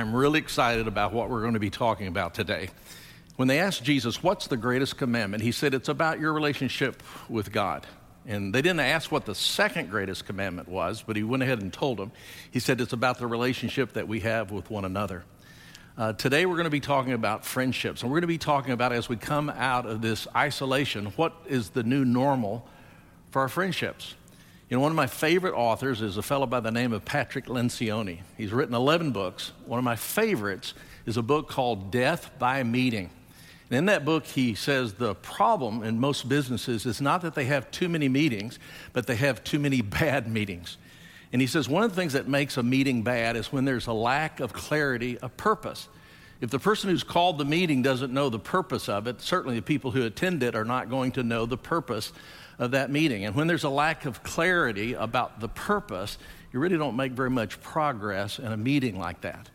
I'm really excited about what we're going to be talking about today. When they asked Jesus, What's the greatest commandment? He said, It's about your relationship with God. And they didn't ask what the second greatest commandment was, but he went ahead and told them. He said, It's about the relationship that we have with one another. Uh, today, we're going to be talking about friendships. And we're going to be talking about, as we come out of this isolation, what is the new normal for our friendships? You know, one of my favorite authors is a fellow by the name of Patrick Lencioni. He's written 11 books. One of my favorites is a book called Death by Meeting. And in that book, he says the problem in most businesses is not that they have too many meetings, but they have too many bad meetings. And he says one of the things that makes a meeting bad is when there's a lack of clarity of purpose. If the person who's called the meeting doesn't know the purpose of it, certainly the people who attend it are not going to know the purpose of that meeting. And when there's a lack of clarity about the purpose, you really don't make very much progress in a meeting like that.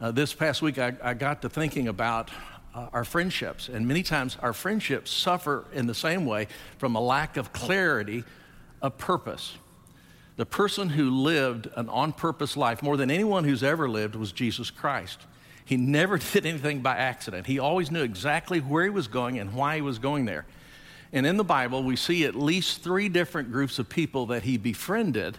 Uh, this past week, I, I, got to thinking about uh, our friendships, and many times our friendships suffer in the same way from a lack of clarity of purpose. The person who lived an on purpose life more than anyone who's ever lived was Jesus Christ. He never did anything by accident. He always knew exactly where he was going and why he was going there. And in the Bible, we see at least three different groups of people that he befriended,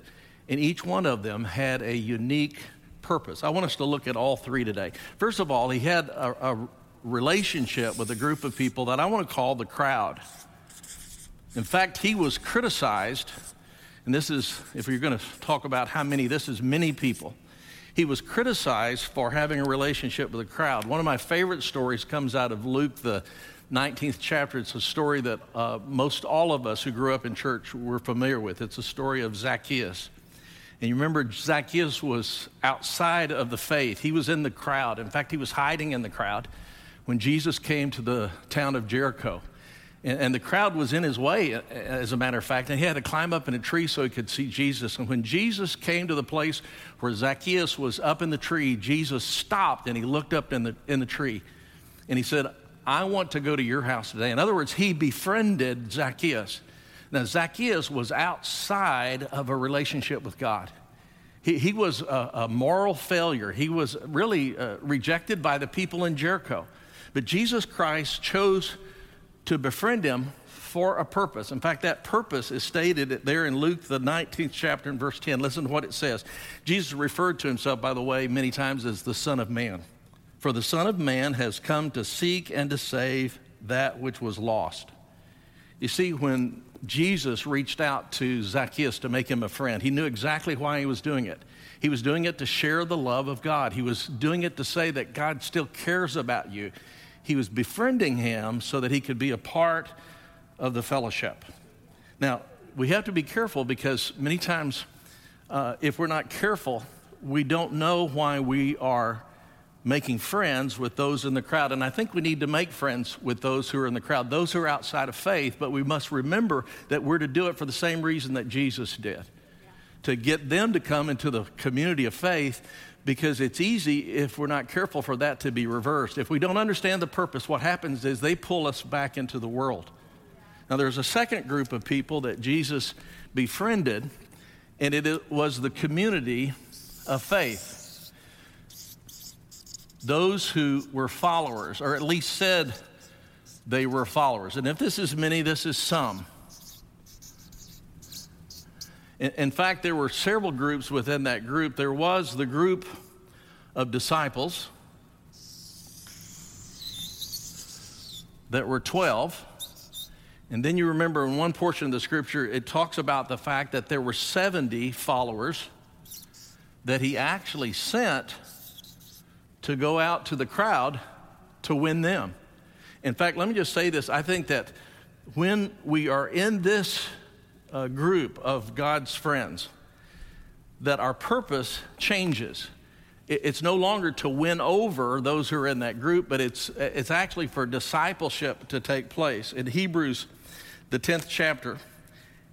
and each one of them had a unique purpose. I want us to look at all three today. First of all, he had a, a relationship with a group of people that I want to call the crowd. In fact, he was criticized, and this is, if you're going to talk about how many, this is many people. He was criticized for having a relationship with a crowd. One of my favorite stories comes out of Luke, the 19th chapter. It's a story that uh, most all of us who grew up in church were familiar with. It's a story of Zacchaeus. And you remember, Zacchaeus was outside of the faith, he was in the crowd. In fact, he was hiding in the crowd when Jesus came to the town of Jericho. And, and the crowd was in his way, as a matter of fact, and he had to climb up in a tree so he could see Jesus. And when Jesus came to the place where Zacchaeus was up in the tree, Jesus stopped and he looked up in the, in the tree and he said, I want to go to your house today. In other words, he befriended Zacchaeus. Now, Zacchaeus was outside of a relationship with God. He, he was a, a, moral failure. He was really uh, rejected by the people in Jericho. But Jesus Christ chose to befriend him for a purpose. In fact, that purpose is stated there in Luke, the 19th chapter, and verse 10. Listen to what it says. Jesus referred to himself, by the way, many times as the Son of Man. For the Son of Man has come to seek and to save that which was lost. You see, when Jesus reached out to Zacchaeus to make him a friend, he knew exactly why he was doing it. He was doing it to share the love of God, he was doing it to say that God still cares about you. He was befriending him so that he could be a part of the fellowship. Now, we have to be careful because many times, uh, if we're not careful, we don't know why we are making friends with those in the crowd. And I think we need to make friends with those who are in the crowd, those who are outside of faith, but we must remember that we're to do it for the same reason that Jesus did to get them to come into the community of faith because it's easy if we're not careful for that to be reversed. If we don't understand the purpose, what happens is they pull us back into the world. Now, there's a second group of people that Jesus befriended, and it was the community of faith those who were followers, or at least said they were followers. And if this is many, this is some. In, fact, there were several groups within that group. There was the group of disciples that were 12. And then you remember in one portion of the scripture, it talks about the fact that there were 70 followers that he actually sent to go out to the crowd to win them. In fact, let me just say this I think that when we are in this uh, group of God's friends, that our purpose changes. It's no longer to win over those who are in that group, but it's, it's actually for discipleship to take place. In Hebrews, the 10th chapter,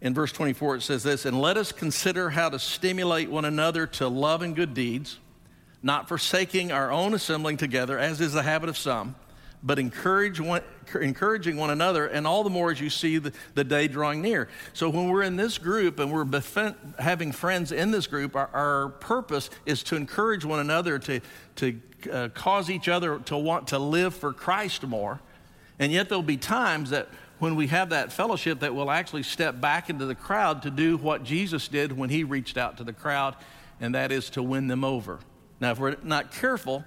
in verse 24, it says this And let us consider how to stimulate one another to love and good deeds, not forsaking our own assembling together, as is the habit of some but encourage one, encouraging one another, and all the more as you see the, the day drawing near. So when we're in this group and we're having friends in this group, our, our, purpose is to encourage one another to, to uh, cause each other to want to live for Christ more. And yet there'll be times that when we have that fellowship that we'll actually step back into the crowd to do what Jesus did when he reached out to the crowd, and that is to win them over. Now, if we're not careful,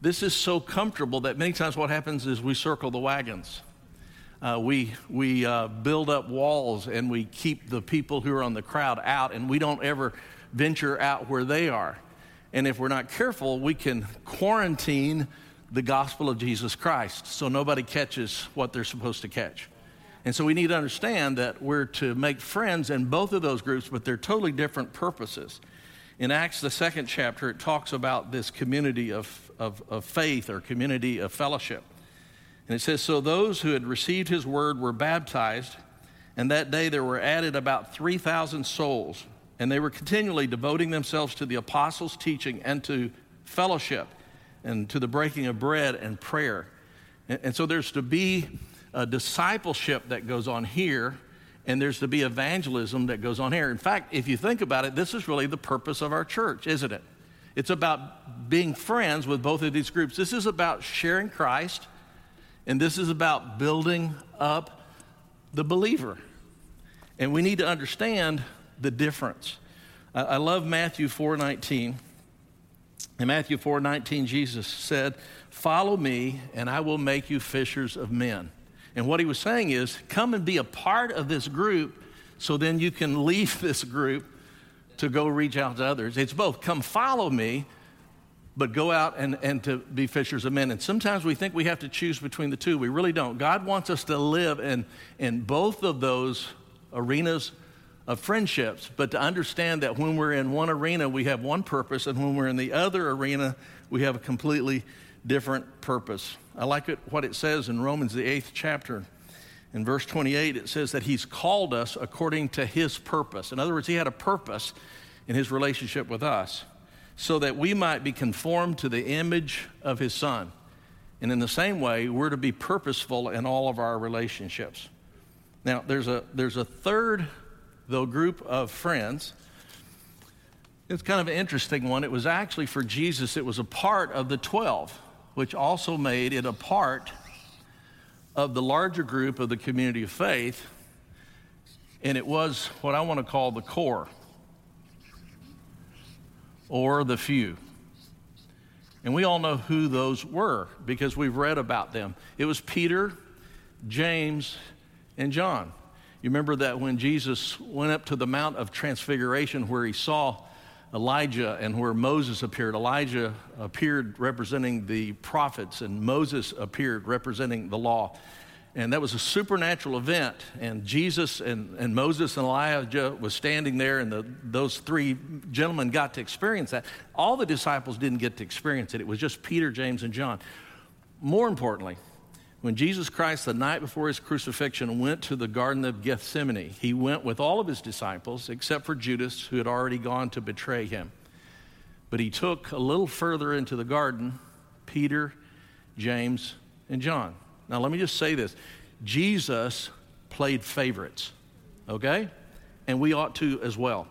this is so comfortable that many times what happens is we circle the wagons. Uh, we we uh, build up walls and we keep the people who are on the crowd out, and we don't ever venture out where they are. And if we're not careful, we can quarantine the gospel of Jesus Christ so nobody catches what they're supposed to catch. And so we need to understand that we're to make friends in both of those groups, but they're totally different purposes. In Acts, the second chapter, it talks about this community of, of, of faith or community of fellowship. And it says, So those who had received his word were baptized, and that day there were added about 3,000 souls. And they were continually devoting themselves to the apostles' teaching and to fellowship and to the breaking of bread and prayer. And, and so there's to be a discipleship that goes on here and there's to be evangelism that goes on here. In fact, if you think about it, this is really the purpose of our church, isn't it? It's about being friends with both of these groups. This is about sharing Christ, and this is about building up the believer. And we need to understand the difference. I love Matthew 4:19. In Matthew 4:19, Jesus said, "Follow me, and I will make you fishers of men." And what he was saying is, come and be a part of this group so then you can leave this group to go reach out to others. It's both come follow me, but go out and, and to be fishers of men. And sometimes we think we have to choose between the two. We really don't. God wants us to live in, in both of those arenas of friendships, but to understand that when we're in one arena, we have one purpose, and when we're in the other arena, we have a completely different purpose. I like it, what it says in Romans, the eighth chapter. In verse 28, it says that he's called us according to his purpose. In other words, he had a purpose in his relationship with us so that we might be conformed to the image of his son. And in the same way, we're to be purposeful in all of our relationships. Now, there's a, there's a third, though, group of friends. It's kind of an interesting one. It was actually for Jesus, it was a part of the 12 which also made it a part of the larger group of the community of faith, and it was what I want to call the core or the few. And we all know who those were because we've read about them. It was Peter, James, and John. You remember that when Jesus went up to the Mount of Transfiguration where he saw Elijah and where Moses appeared. Elijah appeared representing the prophets, and Moses appeared representing the law. And that was a supernatural event. And Jesus and, and Moses and Elijah was standing there, and the, those three gentlemen got to experience that. All the disciples didn't get to experience it, it was just Peter, James, and John. More importantly, when Jesus Christ, the night before his crucifixion, went to the Garden of Gethsemane, he went with all of his disciples, except for Judas, who had already gone to betray him. But he took a little further into the garden Peter, James, and John. Now, let me just say this Jesus played favorites, okay? And we ought to as well.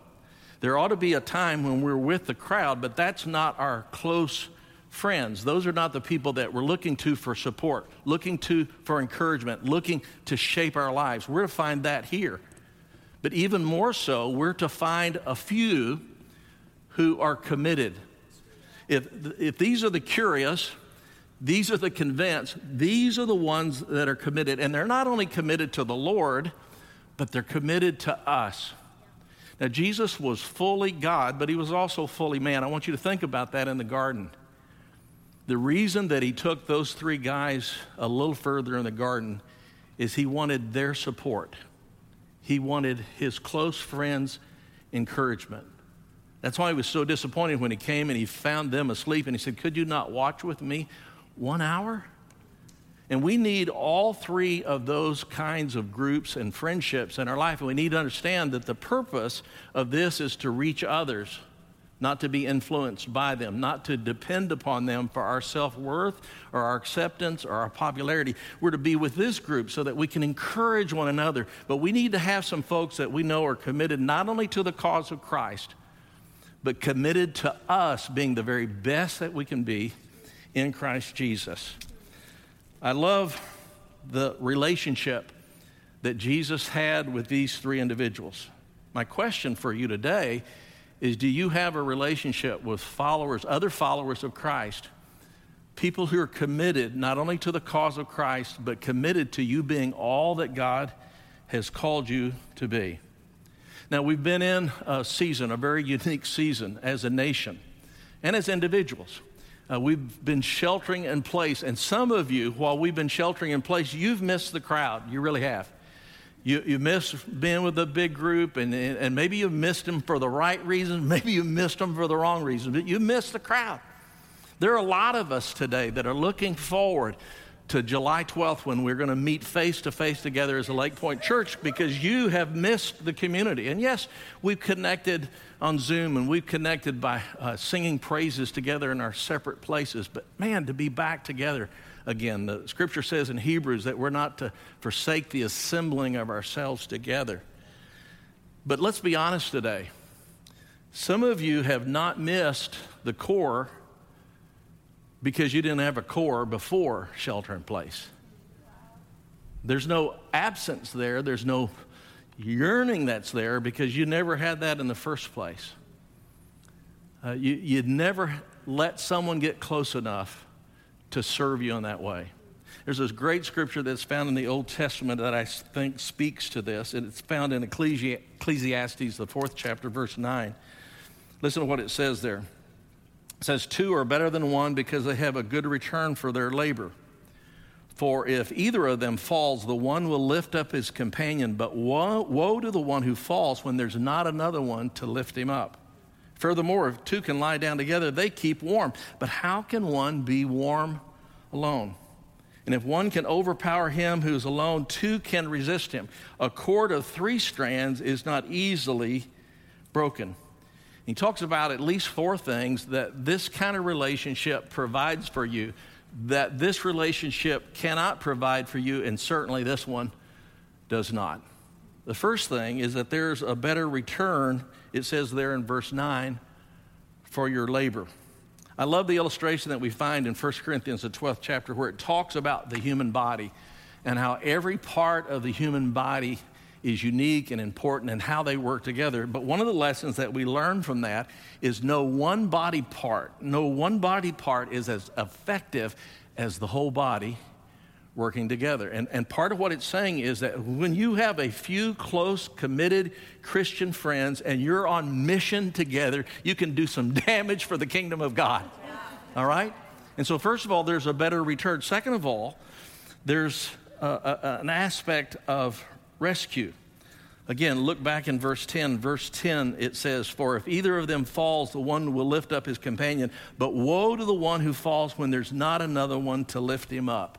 There ought to be a time when we're with the crowd, but that's not our close friends. Those are not the people that we're looking to for support, looking to for encouragement, looking to shape our lives. We're to find that here. But even more so, we're to find a few who are committed. If, if these are the curious, these are the convinced, these are the ones that are committed. And they're not only committed to the Lord, but they're committed to us. Now, Jesus was fully God, but he was also fully man. I want you to think about that in the garden. The reason that he took those three guys a little further in the garden is he wanted their support. He wanted his close friends' encouragement. That's why he was so disappointed when he came and he found them asleep and he said, Could you not watch with me one hour? And we need all three of those kinds of groups and friendships in our life. And we need to understand that the purpose of this is to reach others, not to be influenced by them, not to depend upon them for our self worth or our acceptance or our popularity. We're to be with this group so that we can encourage one another. But we need to have some folks that we know are committed not only to the cause of Christ, but committed to us being the very best that we can be in Christ Jesus. I love the relationship that Jesus had with these three individuals. My question for you today is do you have a relationship with followers, other followers of Christ? People who are committed not only to the cause of Christ, but committed to you being all that God has called you to be. Now, we've been in a season, a very unique season as a nation and as individuals. Uh, we've been sheltering in place, and some of you, while we've been sheltering in place, you've missed the crowd. You really have. You, you missed being with a big group, and, and maybe you missed them for the right reasons, maybe you missed them for the wrong reasons, but you missed the crowd. There are a lot of us today that are looking forward to July 12th when we're going to meet face to face together as a Lakepointe church because you have missed the community. And yes, we've connected on Zoom and we've connected by uh, singing praises together in our separate places. But man, to be back together again, the scripture says in Hebrews that we're not to forsake the assembling of ourselves together. But let's be honest today. Some of you have not missed the core because you didn't have a core before shelter in place. There's no absence there, there's no yearning that's there because you never had that in the first place. Uh, you, you'd never let someone get close enough to serve you in that way. There's this great scripture that's found in the Old Testament that I think speaks to this, and it's found in Ecclesiastes, the fourth chapter, verse 9. Listen to what it says there. Says, Two are better than one because they have a good return for their labor. For if either of them falls, the one will lift up his companion, but woe, woe, to the one who falls when there's not another one to lift him up. Furthermore, if two can lie down together, they keep warm. But how can one be warm alone? And if one can overpower him who's alone, two can resist him. A cord of three strands is not easily broken. He talks about at least four things that this kind of relationship provides for you that this relationship cannot provide for you, and certainly this one does not. The first thing is that there's a better return, it says there in verse 9, for your labor. I love the illustration that we find in 1 Corinthians, the 12th chapter, where it talks about the human body and how every part of the human body is unique and important and how they work together. But one of the lessons that we learn from that is no one body part, no one body part is as effective as the whole body working together. And, and part of what it's saying is that when you have a few close, committed Christian friends and you're on mission together, you can do some damage for the kingdom of God. All right? And so, first of all, there's a better return. Second of all, there's a, an aspect of rescue. Again, look back in verse 10. Verse 10, it says, For if either of them falls, the one will lift up his companion. But woe to the one who falls when there's not another one to lift him up.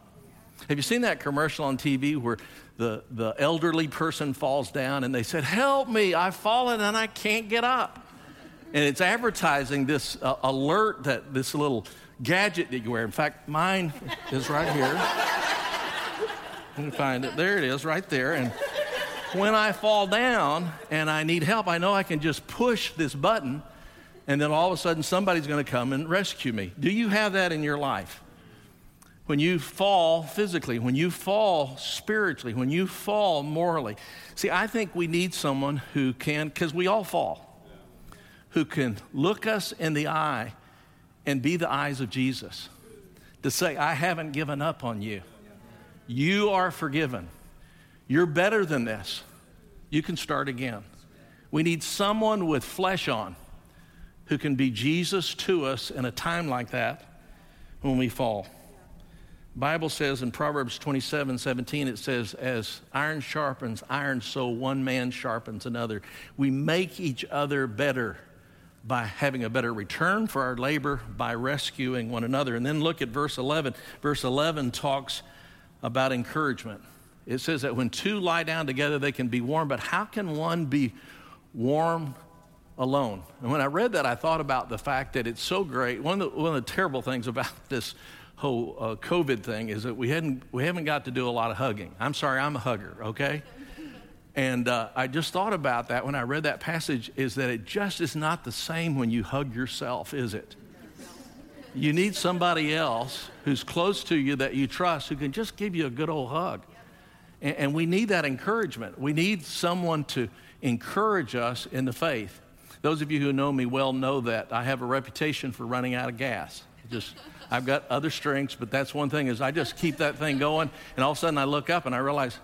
Have you seen that commercial on TV where the, the elderly person falls down and they said, Help me, I've fallen and I can't get up? And it's advertising this uh, alert that this little gadget that you wear. In fact, mine is right here. Let me find it. There it is, right there. And when I fall down and I need help, I know I can just push this button and then all of a sudden somebody's going to come and rescue me. Do you have that in your life? When you fall physically, when you fall spiritually, when you fall morally. See, I think we need someone who can, because we all fall, who can look us in the eye and be the eyes of Jesus. To say, I haven't given up on you. You are forgiven. You're better than this. You can start again. We need someone with flesh on who can be Jesus to us in a time like that when we fall. Bible says in Proverbs 27 17, it says, As iron sharpens iron, so one man sharpens another. We make each other better by having a better return for our labor, by rescuing one another. And then look at verse 11. Verse 11 talks about encouragement. It says that when two lie down together, they can be warm, but how can one be warm alone? And when I read that, I thought about the fact that it's so great. One of the, one of the terrible things about this whole uh, COVID thing is that we, hadn't, we haven't got to do a lot of hugging. I'm sorry, I'm a hugger, okay? And uh, I just thought about that when I read that passage is that it just is not the same when you hug yourself, is it? You need somebody else who's close to you that you trust who can just give you a good old hug. And, and we need that encouragement. We need someone to encourage us in the faith. Those of you who know me well know that I have a reputation for running out of gas. Just I've got other strengths, but that's one thing is I just keep that thing going, and all of a sudden I look up and I realize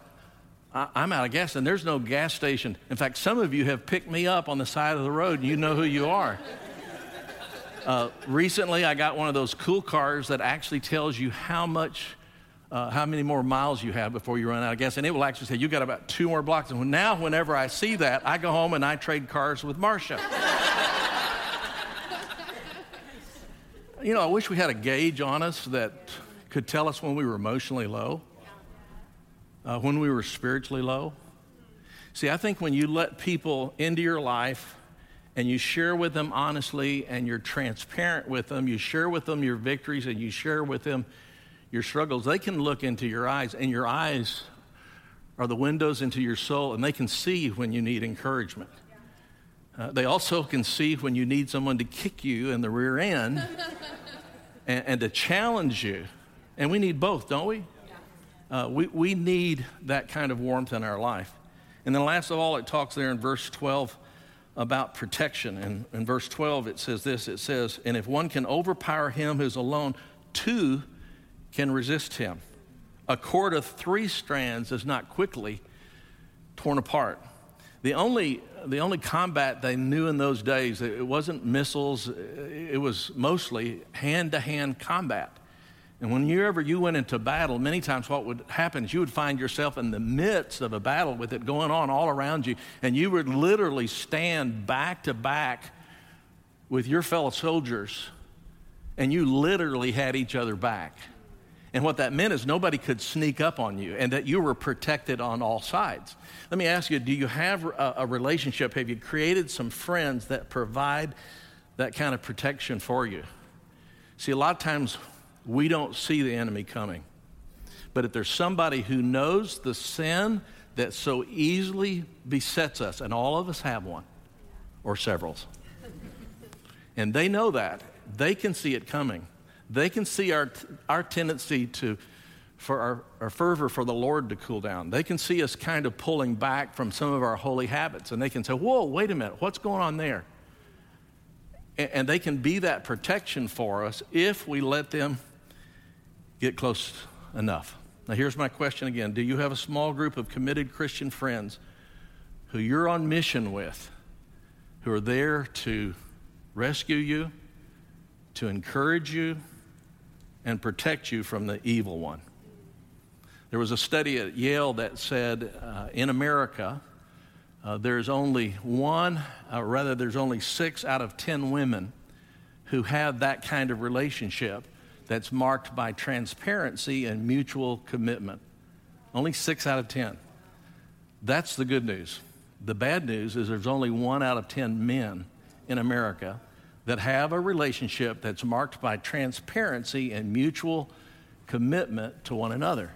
I, am out of gas, and there's no gas station. In fact, some of you have picked me up on the side of the road, and you know who you are. Uh, recently, I got one of those cool cars that actually tells you how much, uh, how many more miles you have before you run out of gas, and it will actually say you got about two more blocks. And now, whenever I see that, I go home and I trade cars with Marcia. you know, I wish we had a gauge on us that could tell us when we were emotionally low uh, when we were spiritually low? See, I think when you let people into your life and you share with them honestly and you're transparent with them, you share with them your victories and you share with them your struggles, they can look into your eyes, and your eyes are the windows into your soul, and they can see when you need encouragement. Uh, they also can see when you need someone to kick you in the rear end and, and to challenge you. And we need both, don't we? Uh, we, we need that kind of warmth in our life. And then, last of all, it talks there in verse 12 about protection. And in verse 12, it says this it says, And if one can overpower him who's alone, two can resist him. A cord of three strands is not quickly torn apart. The only, the only combat they knew in those days, it wasn't missiles, it was mostly hand to hand combat. And whenever you went into battle, many times what would happen is you would find yourself in the midst of a battle with it going on all around you, and you would literally stand back to back with your fellow soldiers, and you literally had each other back. And what that meant is nobody could sneak up on you and that you were protected on all sides. Let me ask you do you have a, a relationship? Have you created some friends that provide that kind of protection for you? See, a lot of times we don't see the enemy coming. But if there's somebody who knows the sin that so easily besets us, and all of us have one or several, and they know that, they can see it coming. They can see our, our tendency to, for our, our fervor for the Lord to cool down. They can see us kind of pulling back from some of our holy habits, and they can say, Whoa, wait a minute, what's going on there? And, and they can be that protection for us if we let them get close enough. Now, here's my question again Do you have a small group of committed Christian friends who you're on mission with, who are there to rescue you, to encourage you, and protect you from the evil one? There was a study at Yale that said uh, in America, uh, there's only one, uh, rather, there's only six out of ten women who have that kind of relationship that's marked by transparency and mutual commitment. Only six out of 10. That's the good news. The bad news is there's only one out of 10 men in America that have a relationship that's marked by transparency and mutual commitment to one another.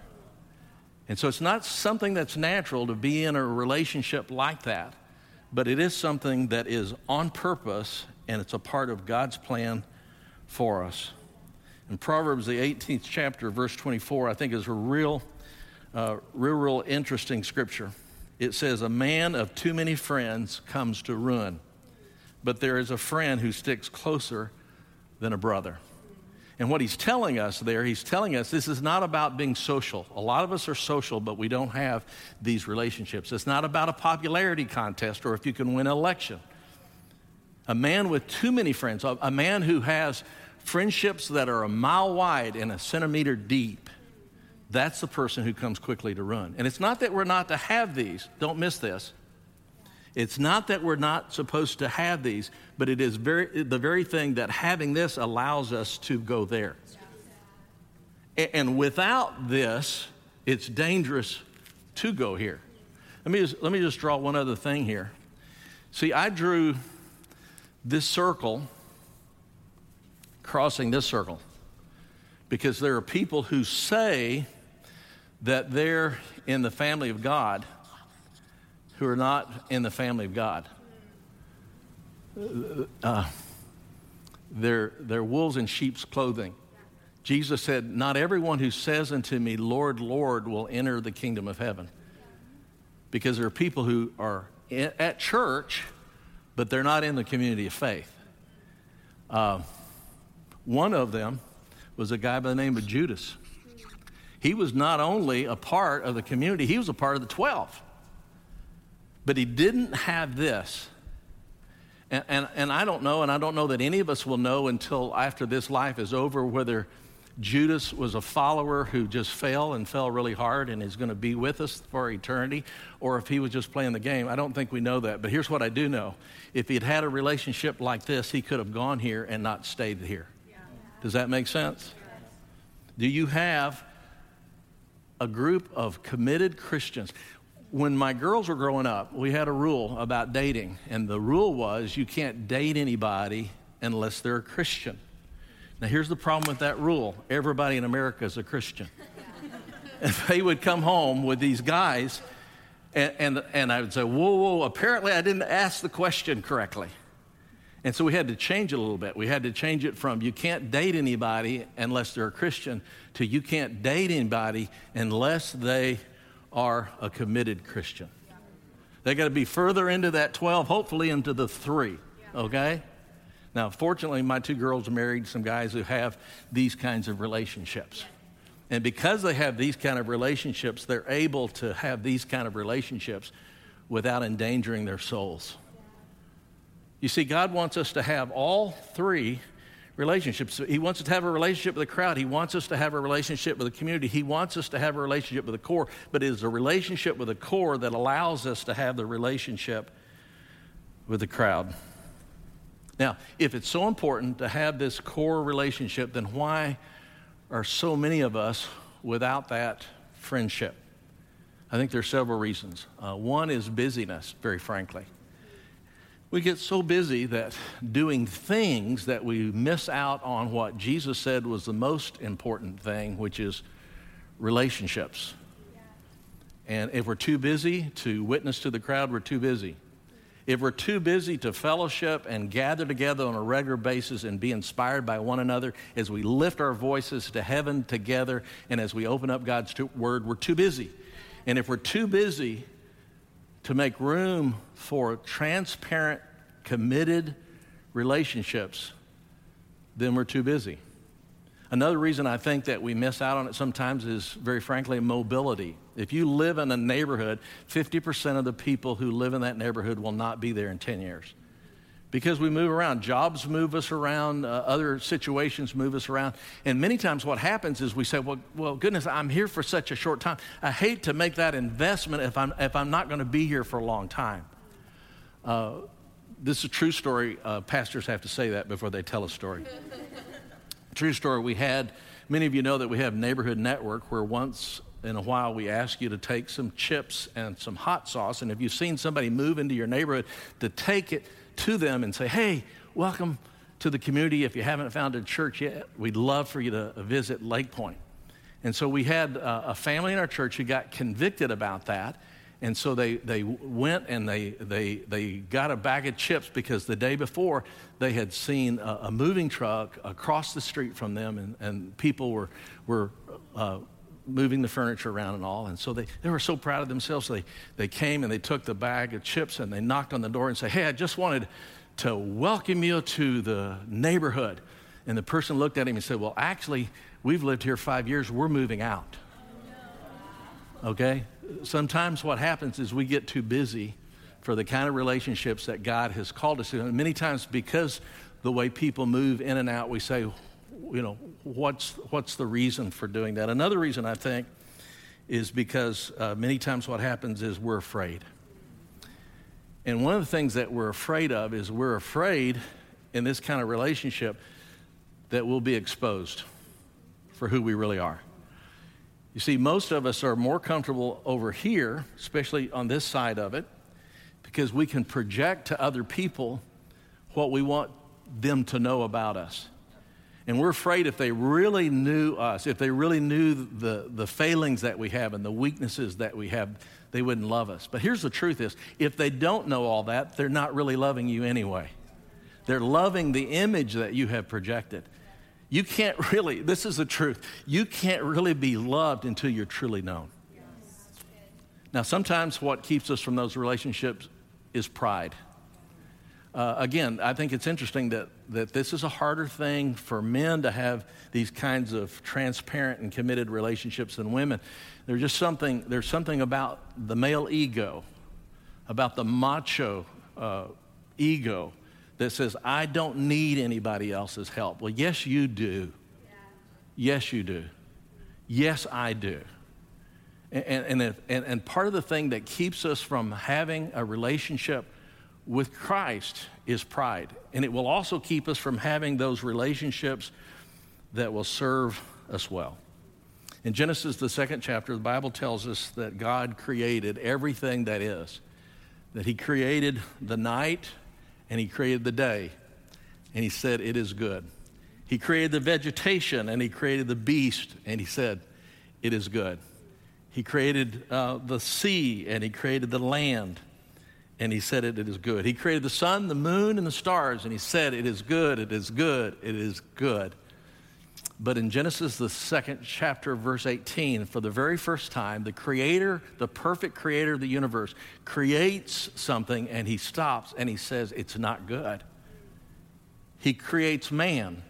And so it's not something that's natural to be in a relationship like that, but it is something that is on purpose and it's a part of God's plan for us. In Proverbs, the 18th chapter, verse 24, I think is a real, uh, real, real interesting scripture. It says, A man of too many friends comes to ruin, but there is a friend who sticks closer than a brother. And what he's telling us there, he's telling us this is not about being social. A lot of us are social, but we don't have these relationships. It's not about a popularity contest or if you can win an election. A man with too many friends, a man who has friendships that are a mile wide and a centimeter deep, that's the person who comes quickly to run. And it's not that we're not to have these, don't miss this. It's not that we're not supposed to have these, but it is very, the very thing that having this allows us to go there. And without this, it's dangerous to go here. Let me just, let me just draw one other thing here. See, I drew this circle crossing this circle because there are people who say that they're in the family of God who are not in the family of God. Uh, they're, they're wolves in sheep's clothing. Jesus said, Not everyone who says unto me, Lord, Lord, will enter the kingdom of heaven. Because there are people who are at church, but they're not in the community of faith. Uh, one of them was a guy by the name of Judas. He was not only a part of the community, he was a part of the 12. But he didn't have this. And, and, and, I don't know, and I don't know that any of us will know until after this life is over whether Judas was a follower who just fell and fell really hard and is going to be with us for eternity, or if he was just playing the game. I don't think we know that. But here's what I do know if he had had a relationship like this, he could have gone here and not stayed here. Does that make sense? Do you have a group of committed Christians? When my girls were growing up, we had a rule about dating, and the rule was you can't date anybody unless they're a Christian. Now, here's the problem with that rule everybody in America is a Christian. if they would come home with these guys, and, and, and I would say, Whoa, whoa, apparently I didn't ask the question correctly. And so we had to change it a little bit. We had to change it from you can't date anybody unless they're a Christian to you can't date anybody unless they are a committed Christian. They got to be further into that 12, hopefully into the three, okay? Now, fortunately, my two girls married some guys who have these kinds of relationships. And because they have these kind of relationships, they're able to have these kind of relationships without endangering their souls. You see, God wants us to have all three relationships. He wants us to have a relationship with the crowd. He wants us to have a relationship with the community. He wants us to have a relationship with the core, but it is a relationship with the core that allows us to have the relationship with the crowd. Now, if it's so important to have this core relationship, then why are so many of us without that friendship? I think there are several reasons. Uh, one is busyness, very frankly. We get so busy that doing things that we miss out on what Jesus said was the most important thing, which is relationships. And if we're too busy to witness to the crowd, we're too busy. If we're too busy to fellowship and gather together on a regular basis and be inspired by one another as we lift our voices to heaven together and as we open up God's word, we're too busy. And if we're too busy to make room for transparent, committed relationships, then we're too busy. Another reason I think that we miss out on it sometimes is, very frankly, mobility. If you live in a neighborhood, 50% of the people who live in that neighborhood will not be there in 10 years. Because we move around. Jobs move us around, uh, other situations move us around. And many times what happens is we say, well, well, goodness, I'm here for such a short time. I hate to make that investment if I'm, if I'm not going to be here for a long time. Uh, this is a true story. Uh, pastors have to say that before they tell a story. true story. We had, many of you know that we have Neighborhood Network where once in a while we ask you to take some chips and some hot sauce. And if you've seen somebody move into your neighborhood, to take it to them and say, hey, welcome to the community. If you haven't found a church yet, we'd love for you to visit Lakepointe. And so we had a family in our church who got convicted about that. And so they, they went and they, they, they got a bag of chips because the day before they had seen a, a moving truck across the street from them, and, and people were, were uh, moving the furniture around and all. And so they, they were so proud of themselves. So they, they came and they took the bag of chips and they knocked on the door and said, Hey, I just wanted to welcome you to the neighborhood. And the person looked at him and said, Well, actually, we've lived here five years. We're moving out. Okay? Sometimes what happens is we get too busy for the kind of relationships that God has called us to. And many times, because the way people move in and out, we say, you know, what's, what's the reason for doing that? Another reason I think is because uh, many times what happens is we're afraid. And one of the things that we're afraid of is we're afraid in this kind of relationship that we'll be exposed for who we really are. You see, most of us are more comfortable over here, especially on this side of it, because we can project to other people what we want them to know about us. And we're afraid if they really knew us, if they really knew the, the failings that we have and the weaknesses that we have, they wouldn't love us. But here's the truth is, if they don't know all that, they're not really loving you anyway. They're loving the image that you have projected. You can't really, this is the truth, you can't really be loved until you're truly known. Now, sometimes what keeps us from those relationships is pride. Uh, again, I think it's interesting that, that this is a harder thing for men to have these kinds of transparent and committed relationships than women. There's just something, there's something about the male ego, about the macho uh, ego that says, I don't need anybody else's help. Well, yes, you do. Yes, you do. Yes, I do. And, and, if, and, and part of the thing that keeps us from having a relationship with Christ is pride. And it will also keep us from having those relationships that will serve us well. In Genesis, the second chapter, the Bible tells us that God created everything that is, that He created the night and He created the day, and He said, It is good. He created the vegetation and He created the beast, and He said, It is good. He created uh, the sea and He created the land and he said it, it is good. He created the sun, the moon, and the stars, and he said, It is good, it is good, it is good. But in Genesis, the second chapter, verse 18, for the very first time, the creator, the perfect creator of the universe, creates something and he stops and he says, It's not good. He creates man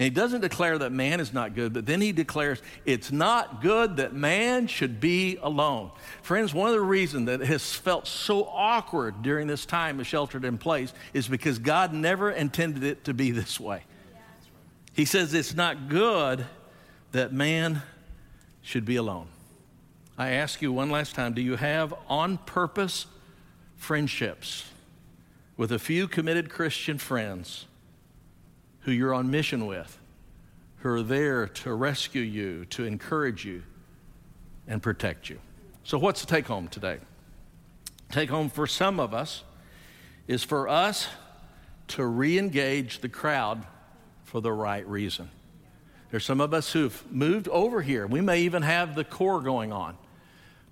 and he doesn't declare that man is not good, but then he declares it's not good that man should be alone. Friends, one of the reasons that has felt so awkward during this time of sheltered in place is because God never intended it to be this way. He says it's not good that man should be alone. I ask you one last time do you have on purpose friendships with a few committed Christian friends? who you're on mission with, who are there to rescue you, to encourage you, and protect you. So, what's the take home today? Take home for some of us is for us to re engage the crowd for the right reason. There's some of us who've moved over here. We may even have the core going on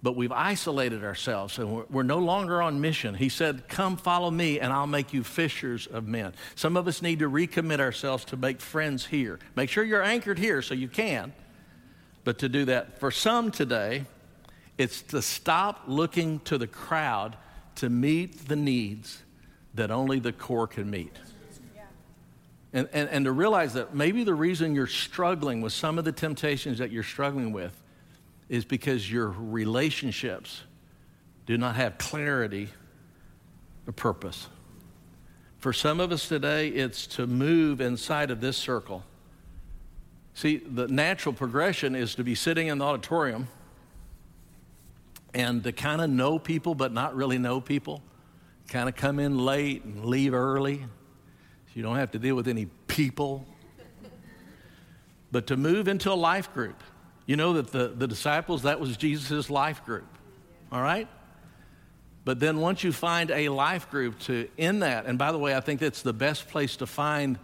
but we've isolated ourselves and we're, we're, no longer on mission. He said, Come follow me and I'll make you fishers of men. Some of us need to recommit ourselves to make friends here. Make sure you're anchored here so you can, but to do that. For some today, it's to stop looking to the crowd to meet the needs that only the core can meet. And, and, and to realize that maybe the reason you're struggling with some of the temptations that you're struggling with is because your relationships do not have clarity or purpose. For some of us today, it's to move inside of this circle. See, the natural progression is to be sitting in the auditorium and to kind of know people, but not really know people. Kind of come in late and leave early. You don't have to deal with any people. but to move into a life group you know that the, the disciples, that was Jesus' life group. All right? But then once you find a life group to in that, and by the way, I think that's the best place to find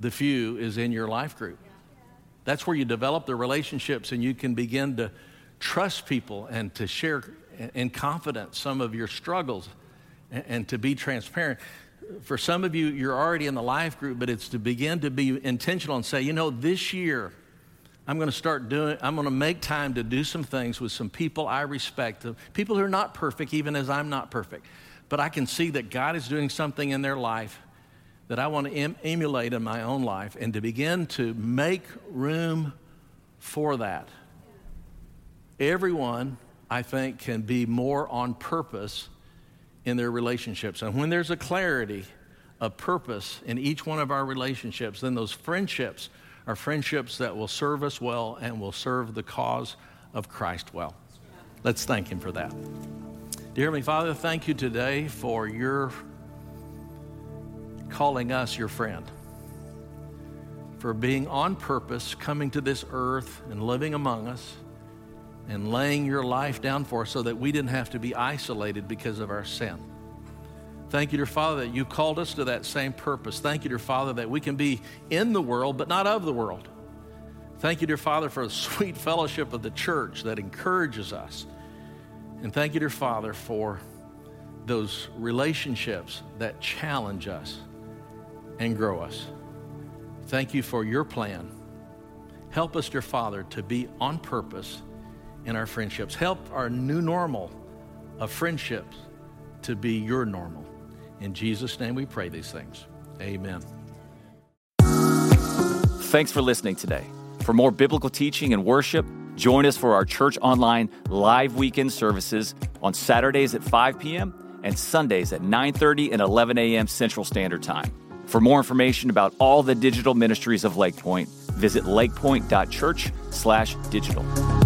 the few is in your life group. That's where you develop the relationships and you can begin to trust people and to share in confidence some of your struggles and to be transparent. For some of you, you're already in the life group, but it's to begin to be intentional and say, you know, this year, I'm going to start doing, I'm going to make time to do some things with some people I respect, people who are not perfect, even as I'm not perfect. But I can see that God is doing something in their life that I want to em- emulate in my own life and to begin to make room for that. Everyone, I think, can be more on purpose in their relationships. And when there's a clarity of purpose in each one of our relationships, then those friendships are friendships that will serve us well and will serve the cause of Christ well. Let's thank Him for that. Dear Heavenly Father, thank you today for your calling us your friend, for being on purpose, coming to this earth and living among us, and laying your life down for us so that we didn't have to be isolated because of our sin. Thank you, dear Father, that you called us to that same purpose. Thank you, dear Father, that we can be in the world, but not of the world. Thank you, dear Father, for the sweet fellowship of the church that encourages us. And thank you, dear Father, for those relationships that challenge us and grow us. Thank you for your plan. Help us, dear Father, to be on purpose in our friendships. Help our new normal of friendships to be your normal. In Jesus' name we pray these things. Amen. Thanks for listening today. For more biblical teaching and worship, join us for our church online live weekend services on Saturdays at 5 p.m. and Sundays at 9:30 and 11 a.m. Central Standard Time. For more information about all the digital ministries of Lakepointe, visit lakepointe.church/digital.